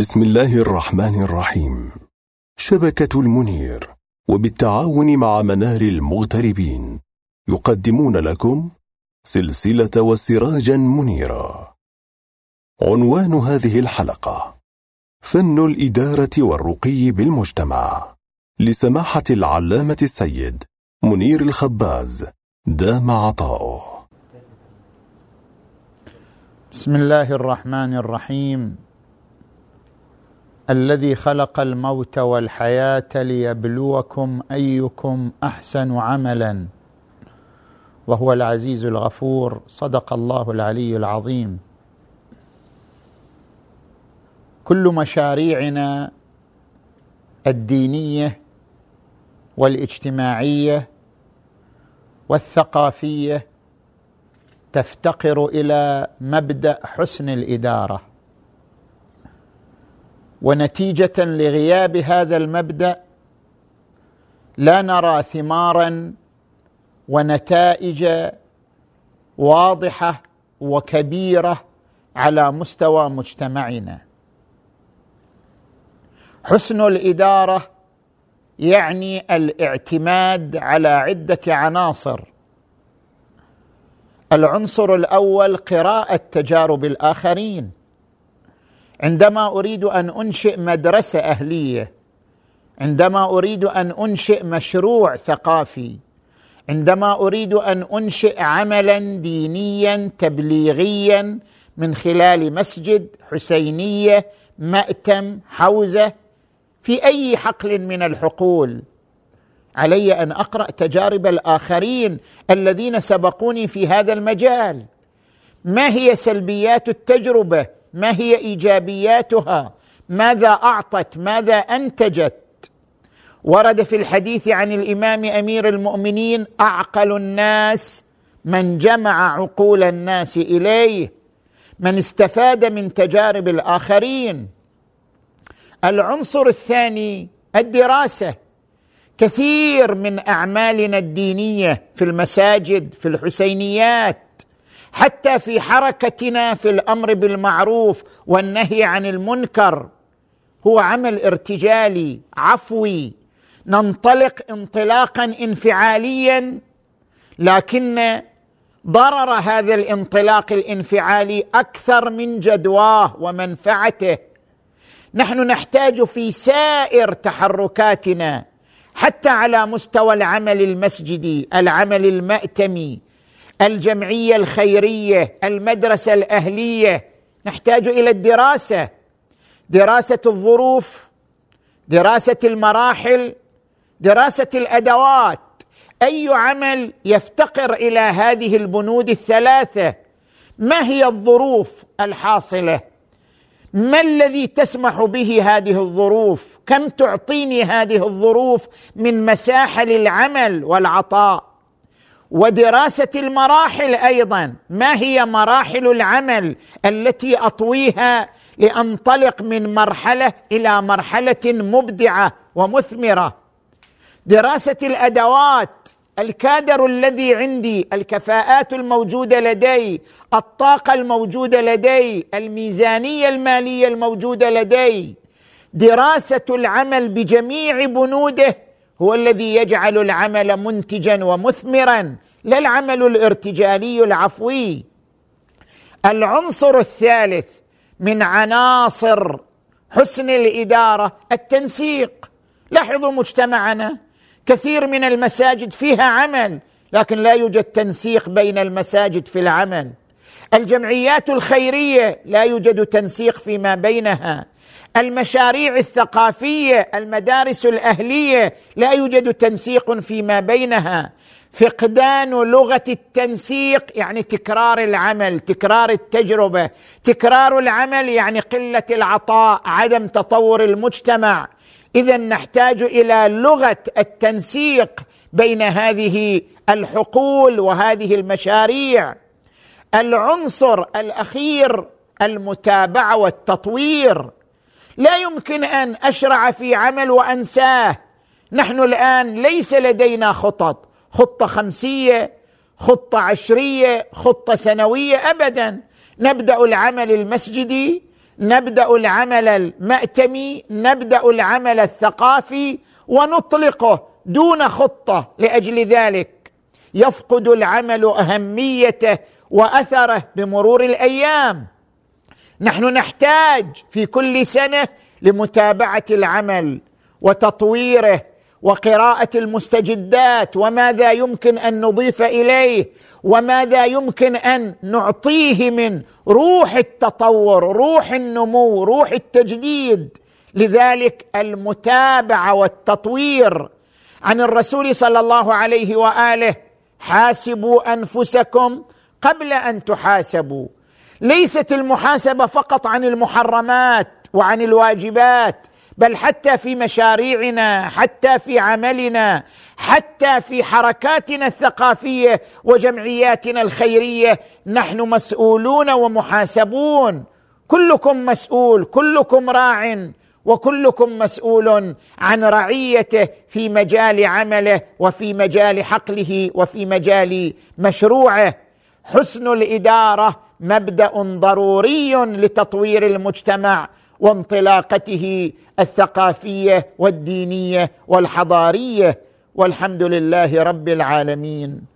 بسم الله الرحمن الرحيم. شبكة المنير وبالتعاون مع منار المغتربين يقدمون لكم سلسلة وسراجا منيرا عنوان هذه الحلقة فن الإدارة والرقي بالمجتمع. لسماحة العلامة السيد منير الخباز دام عطاؤه. بسم الله الرحمن الرحيم. الذي خلق الموت والحياة ليبلوكم أيكم أحسن عملا. وهو العزيز الغفور صدق الله العلي العظيم. كل مشاريعنا الدينية والاجتماعية والثقافية تفتقر إلى مبدأ حسن الإدارة. ونتيجة لغياب هذا المبدأ لا نرى ثمارا ونتائج واضحة وكبيرة على مستوى مجتمعنا. حسن الإدارة يعني الاعتماد على عدة عناصر. العنصر الأول قراءة تجارب الآخرين. عندما أريد أن أنشئ مدرسة أهلية عندما أريد أن أنشئ مشروع ثقافي عندما أريد أن أنشئ عملا دينيا تبليغيا من خلال مسجد حسينية مأتم حوزة في أي حقل من الحقول. علي أن أقرأ تجارب الآخرين الذين سبقوني في هذا المجال. ما هي سلبيات التجربة؟ ما هي إيجابياتها؟ ماذا أعطت؟ ماذا أنتجت؟ ورد في الحديث عن الإمام أمير المؤمنين أعقل الناس من جمع عقول الناس إليه من استفاد من تجارب الآخرين. العنصر الثاني الدراسة. كثير من أعمالنا الدينية في المساجد في الحسينيات حتى في حركتنا في الأمر بالمعروف والنهي عن المنكر. هو عمل ارتجالي عفوي. ننطلق انطلاقا انفعاليا لكن ضرر هذا الانطلاق الانفعالي أكثر من جدواه ومنفعته. نحن نحتاج في سائر تحركاتنا حتى على مستوى العمل المسجدي العمل المأتمي الجمعية الخيرية المدرسة الأهلية. نحتاج إلى الدراسة. دراسة الظروف دراسة المراحل دراسة الأدوات. أي عمل يفتقر إلى هذه البنود الثلاثة؟ ما هي الظروف الحاصلة؟ ما الذي تسمح به هذه الظروف؟ كم تعطيني هذه الظروف من مساحة للعمل والعطاء؟ ودراسة المراحل أيضا. ما هي مراحل العمل التي أطويها لأنطلق من مرحلة إلى مرحلة مبدعة ومثمرة؟ دراسة الأدوات الكادر الذي عندي الكفاءات الموجودة لدي الطاقة الموجودة لدي الميزانية المالية الموجودة لدي. دراسة العمل بجميع بنوده هو الذي يجعل العمل منتجا ومثمرا لا العمل الارتجالي العفوي. العنصر الثالث من عناصر حسن الإدارة التنسيق. لاحظوا مجتمعنا كثير من المساجد فيها عمل لكن لا يوجد تنسيق بين المساجد في العمل. الجمعيات الخيرية لا يوجد تنسيق فيما بينها. المشاريع الثقافية المدارس الأهلية لا يوجد تنسيق فيما بينها. فقدان لغة التنسيق يعني تكرار العمل تكرار التجربة. تكرار العمل يعني قلة العطاء عدم تطور المجتمع. إذا نحتاج إلى لغة التنسيق بين هذه الحقول وهذه المشاريع. العنصر الأخير المتابعة والتطوير. لا يمكن أن أشرع في عمل وأنساه. نحن الآن ليس لدينا خطط خطة خمسية خطة عشرية خطة سنوية ابدا. نبدأ العمل المسجدي نبدأ العمل المأتمي نبدأ العمل الثقافي ونطلقه دون خطة لأجل ذلك. يفقد العمل أهميته وأثره بمرور الأيام. نحن نحتاج في كل سنة لمتابعة العمل وتطويره وقراءة المستجدات وماذا يمكن أن نضيف إليه وماذا يمكن أن نعطيه من روح التطور روح النمو روح التجديد. لذلك المتابعة والتطوير عن الرسول صلى الله عليه وآله حاسبوا أنفسكم قبل أن تحاسبوا. ليست المحاسبة فقط عن المحرمات وعن الواجبات بل حتى في مشاريعنا حتى في عملنا حتى في حركاتنا الثقافية وجمعياتنا الخيرية. نحن مسؤولون ومحاسبون. كلكم مسؤول كلكم راع وكلكم مسؤول عن رعيته في مجال عمله وفي مجال حقله وفي مجال مشروعه. حسن الإدارة مبدأ ضروري لتطوير المجتمع وانطلاقته الثقافية والدينية والحضارية والحمد لله رب العالمين.